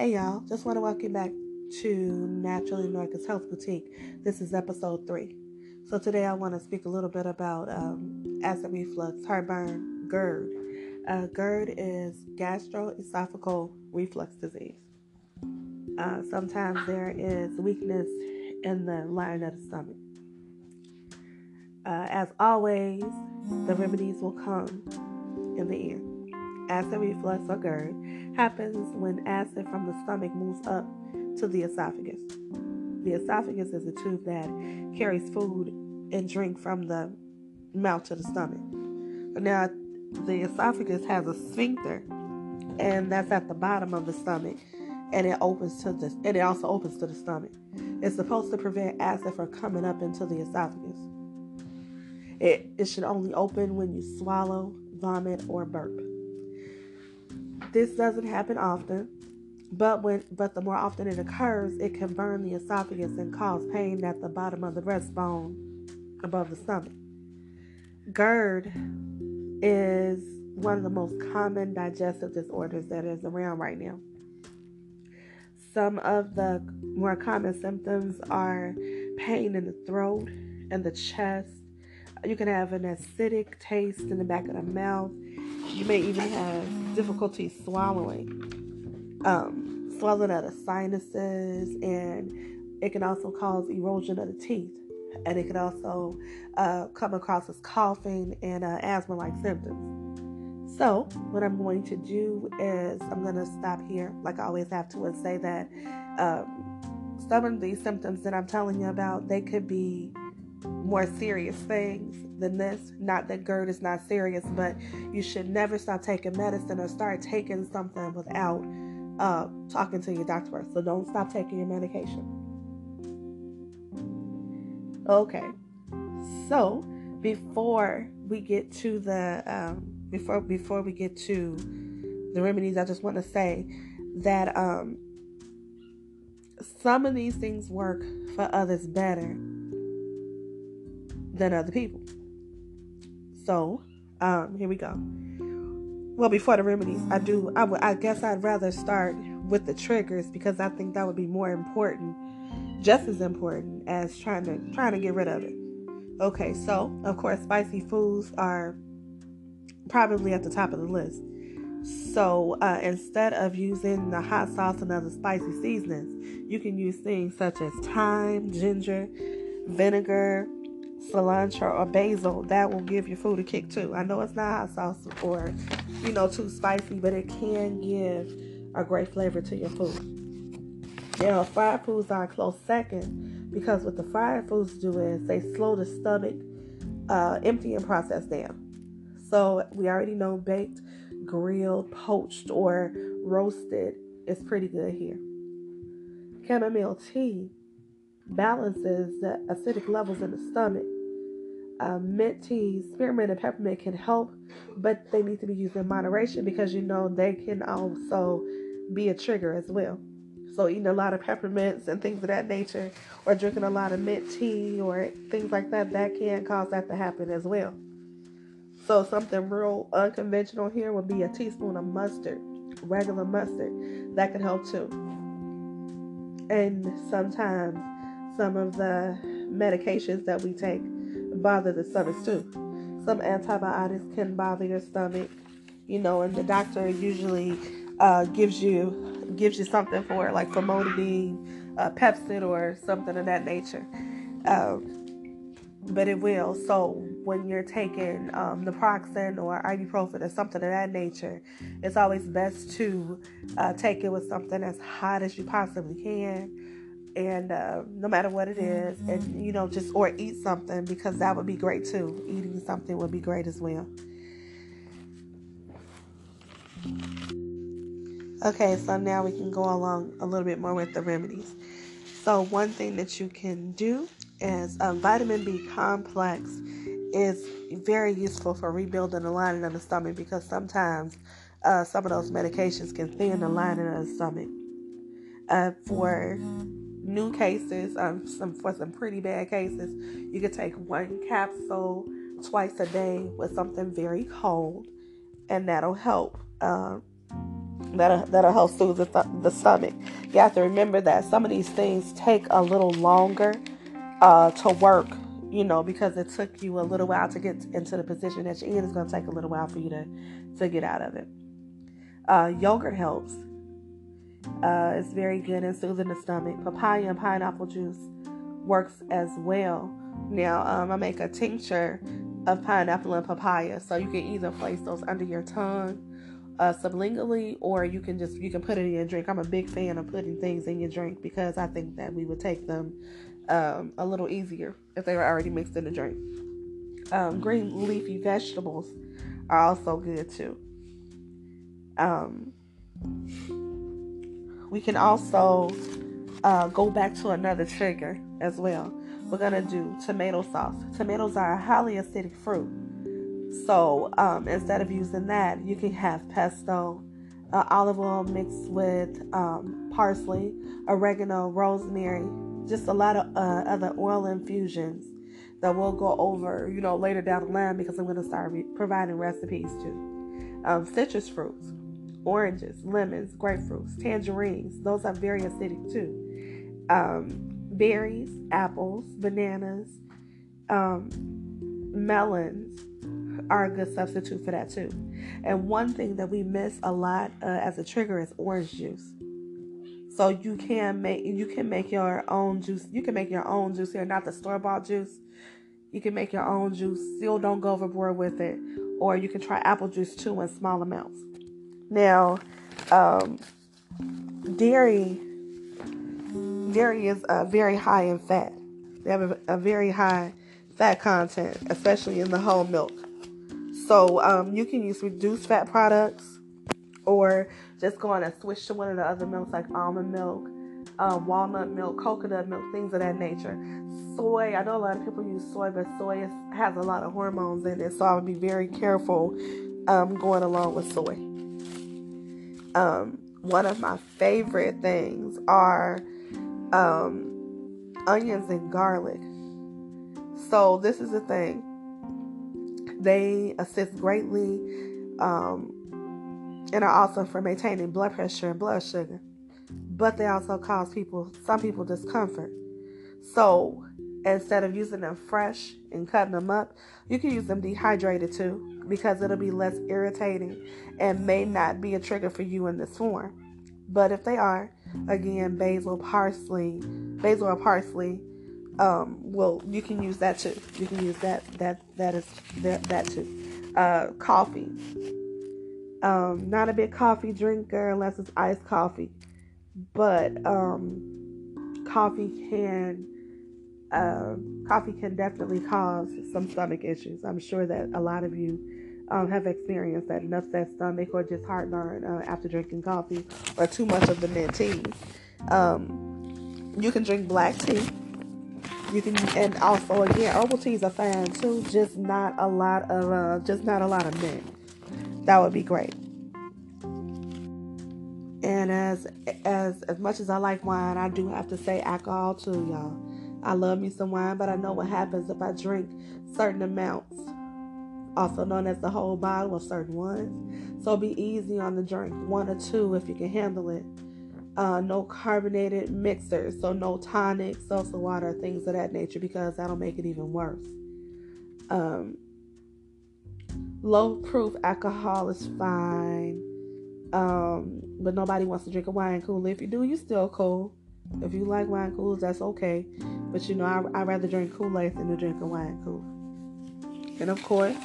Hey y'all, just want to welcome you back to Naturally Norca's Health Boutique. This is episode three. So today I want to speak a little bit about um, acid reflux, heartburn, GERD. Uh, GERD is gastroesophageal reflux disease. Uh, sometimes there is weakness in the lining of the stomach. Uh, as always, the remedies will come in the end. Acid reflux or GERD happens when acid from the stomach moves up to the esophagus. The esophagus is a tube that carries food and drink from the mouth to the stomach. Now, the esophagus has a sphincter, and that's at the bottom of the stomach, and it opens to the and it also opens to the stomach. It's supposed to prevent acid from coming up into the esophagus. It, it should only open when you swallow, vomit, or burp. This doesn't happen often, but when but the more often it occurs, it can burn the esophagus and cause pain at the bottom of the breastbone above the stomach. GERD is one of the most common digestive disorders that is around right now. Some of the more common symptoms are pain in the throat and the chest. You can have an acidic taste in the back of the mouth you may even have difficulty swallowing, um, swelling of the sinuses, and it can also cause erosion of the teeth. And it can also uh, come across as coughing and uh, asthma like symptoms. So, what I'm going to do is I'm going to stop here, like I always have to, and say that um, some of these symptoms that I'm telling you about, they could be more serious things than this. Not that GERD is not serious, but you should never stop taking medicine or start taking something without uh, talking to your doctor. So don't stop taking your medication. Okay, so before we get to the um, before before we get to the remedies, I just want to say that um, some of these things work for others better than other people. So, um, here we go. Well, before the remedies, I do. I, guess I'd rather start with the triggers because I think that would be more important, just as important as trying to trying to get rid of it. Okay, so of course, spicy foods are probably at the top of the list. So uh, instead of using the hot sauce and other spicy seasonings, you can use things such as thyme, ginger, vinegar, cilantro or basil, that will give your food a kick too. I know it's not hot sauce or, you know, too spicy, but it can give a great flavor to your food. Now, fried foods are a close second because what the fried foods do is they slow the stomach uh, emptying process down. So we already know baked, grilled, poached, or roasted is pretty good here. Chamomile tea balances the acidic levels in the stomach. Uh, mint tea, spearmint, and peppermint can help, but they need to be used in moderation because you know they can also be a trigger as well. So, eating a lot of peppermints and things of that nature, or drinking a lot of mint tea or things like that, that can cause that to happen as well. So, something real unconventional here would be a teaspoon of mustard, regular mustard. That can help too. And sometimes some of the medications that we take bother the stomach too. Some antibiotics can bother your stomach, you know, and the doctor usually uh, gives you gives you something for it, like famotidine, uh, Pepcid, or something of that nature. Um, but it will. So when you're taking um, naproxen or ibuprofen or something of that nature, it's always best to uh, take it with something as hot as you possibly can and uh, no matter what it is, and you know, just or eat something because that would be great too. Eating something would be great as well. Okay, so now we can go along a little bit more with the remedies. So, one thing that you can do is um, vitamin B complex is very useful for rebuilding the lining of the stomach because sometimes uh, some of those medications can thin the lining of the stomach. Uh, for new cases, um, some for some pretty bad cases, you could take one capsule twice a day with something very cold, and that'll help uh, that'll, that'll help soothe the, th- the stomach. You have to remember that some of these things take a little longer uh, to work, you know, because it took you a little while to get into the position that you're in. It's going to take a little while for you to, to get out of it. Uh, yogurt helps. Uh, it's very good in soothing the stomach. Papaya and pineapple juice works as well. Now, um, I make a tincture of pineapple and papaya, so you can either place those under your tongue uh, sublingually, or you can just you can put it in your drink. I'm a big fan of putting things in your drink because I think that we would take them um, a little easier if they were already mixed in the drink. Um, green leafy vegetables are also good too. Um, we can also uh, go back to another trigger as well. We're gonna do tomato sauce. Tomatoes are a highly acidic fruit so um, instead of using that, you can have pesto, uh, olive oil mixed with um, parsley, oregano, rosemary, just a lot of uh, other oil infusions that we'll go over, you know, later down the line because I'm to start re- providing recipes too. Um, citrus fruits, oranges, lemons, grapefruits, tangerines, those are very acidic too. Um, berries, apples, bananas, um, melons, are a good substitute for that too. And one thing that we miss a lot uh, as a trigger is orange juice. So you can make you can make your own juice. You can make your own juice here, not the store bought juice. You can make your own juice. Still don't go overboard with it. Or you can try apple juice too in small amounts. Now, um, dairy dairy is uh, very high in fat. They have a, a very high fat content, especially in the whole milk. So um, you can use reduced fat products or just go on and switch to one of the other milks like almond milk, uh, walnut milk, coconut milk, things of that nature. Soy, I know a lot of people use soy, but soy is, has a lot of hormones in it, so I would be very careful um, going along with soy. Um, one of my favorite things are um, onions and garlic. So this is the thing they assist greatly um, and are awesome for maintaining blood pressure and blood sugar. But they also cause people, some people, discomfort. So instead of using them fresh and cutting them up, you can use them dehydrated too because it'll be less irritating and may not be a trigger for you in this form. But if they are, again, basil, parsley, basil or parsley, um, well, you can use that too. You can use that that that is that that too. Uh, coffee. Um, not a big coffee drinker unless it's iced coffee, but um, coffee can uh, coffee can definitely cause some stomach issues. I'm sure that a lot of you um, have experienced that enough that stomach or just heartburn uh, after drinking coffee or too much of the mint tea. Um, you can drink black tea you can, and also again, herbal teas are fine too. Just not a lot of, uh, just not a lot of mint. That would be great. And as as as much as I like wine, I do have to say alcohol too, y'all. I love me some wine, but I know what happens if I drink certain amounts, also known as the whole bottle of certain ones. So be easy on the drink, one or two if you can handle it uh, no carbonated mixers, so no tonic, seltzer water, things of that nature, because that'll make it even worse. Um, low proof alcohol is fine, um, but nobody wants to drink a wine cooler. If you do, you still cool. If you like wine coolers, that's okay. But you know, I, I'd rather drink Kool Aid than to drink a wine cooler. And of course,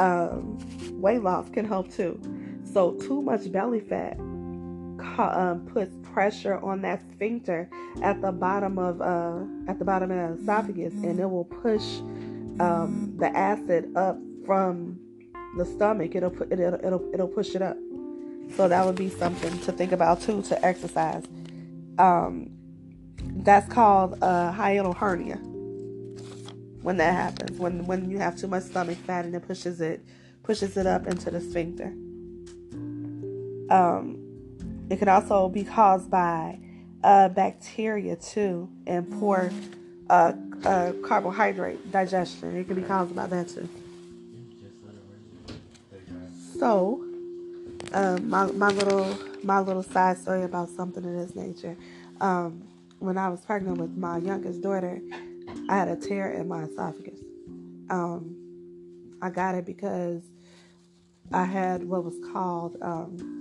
um, weight loss can help too. So, too much belly fat um, puts pressure on that sphincter at the bottom of uh, at the bottom of the esophagus, and it will push um, the acid up from the stomach. It'll put it'll, it'll it'll push it up. So that would be something to think about too to exercise. Um, that's called a hiatal hernia. When that happens, when when you have too much stomach fat and it pushes it pushes it up into the sphincter. Um, it can also be caused by uh, bacteria too, and poor uh, uh, carbohydrate digestion. It can be caused by that too. So, um, my my little my little side story about something of this nature. Um, when I was pregnant with my youngest daughter, I had a tear in my esophagus. Um, I got it because I had what was called um,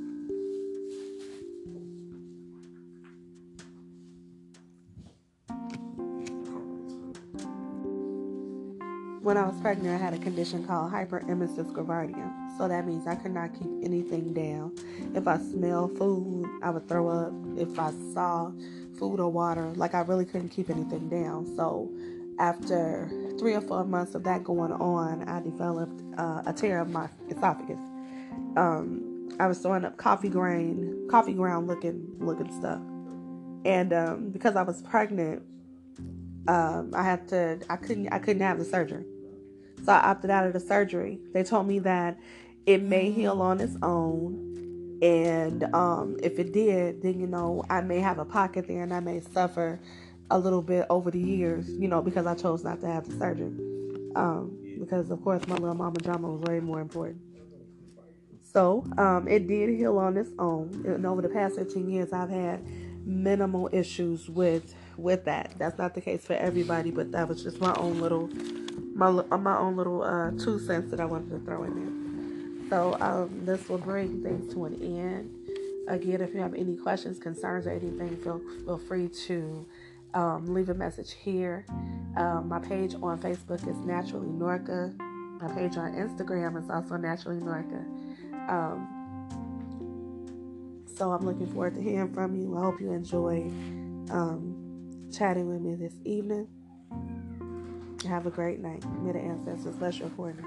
when I was pregnant, I had a condition called hyperemesis gravidarum. So that means I could not keep anything down. If I smelled food, I would throw up. If I saw food or water, like I really couldn't keep anything down. So after three or four months of that going on, I developed uh, a tear of my esophagus. Um, I was throwing up coffee grain, coffee ground looking looking stuff, and um, because I was pregnant, um, I had to I couldn't I couldn't have the surgery. So I opted out of the surgery. They told me that it may heal on its own. And um, if it did, then you know, I may have a pocket there and I may suffer a little bit over the years, you know, because I chose not to have the surgery. Um, because of course my little mama drama was way more important. So um, it did heal on its own. And over the past 15 years, I've had minimal issues with with that. That's not the case for everybody, but that was just my own little my my own little uh, two cents that I wanted to throw in there. So um, this will bring things to an end. Again, if you have any questions, concerns, or anything, feel feel free to um, leave a message here. Um, my page on Facebook is Naturally Norca. My page on Instagram is also Naturally Norca. Um, so I'm looking forward to hearing from you. I hope you enjoy um, chatting with me this evening. Have a great night. May the ancestors bless your corner.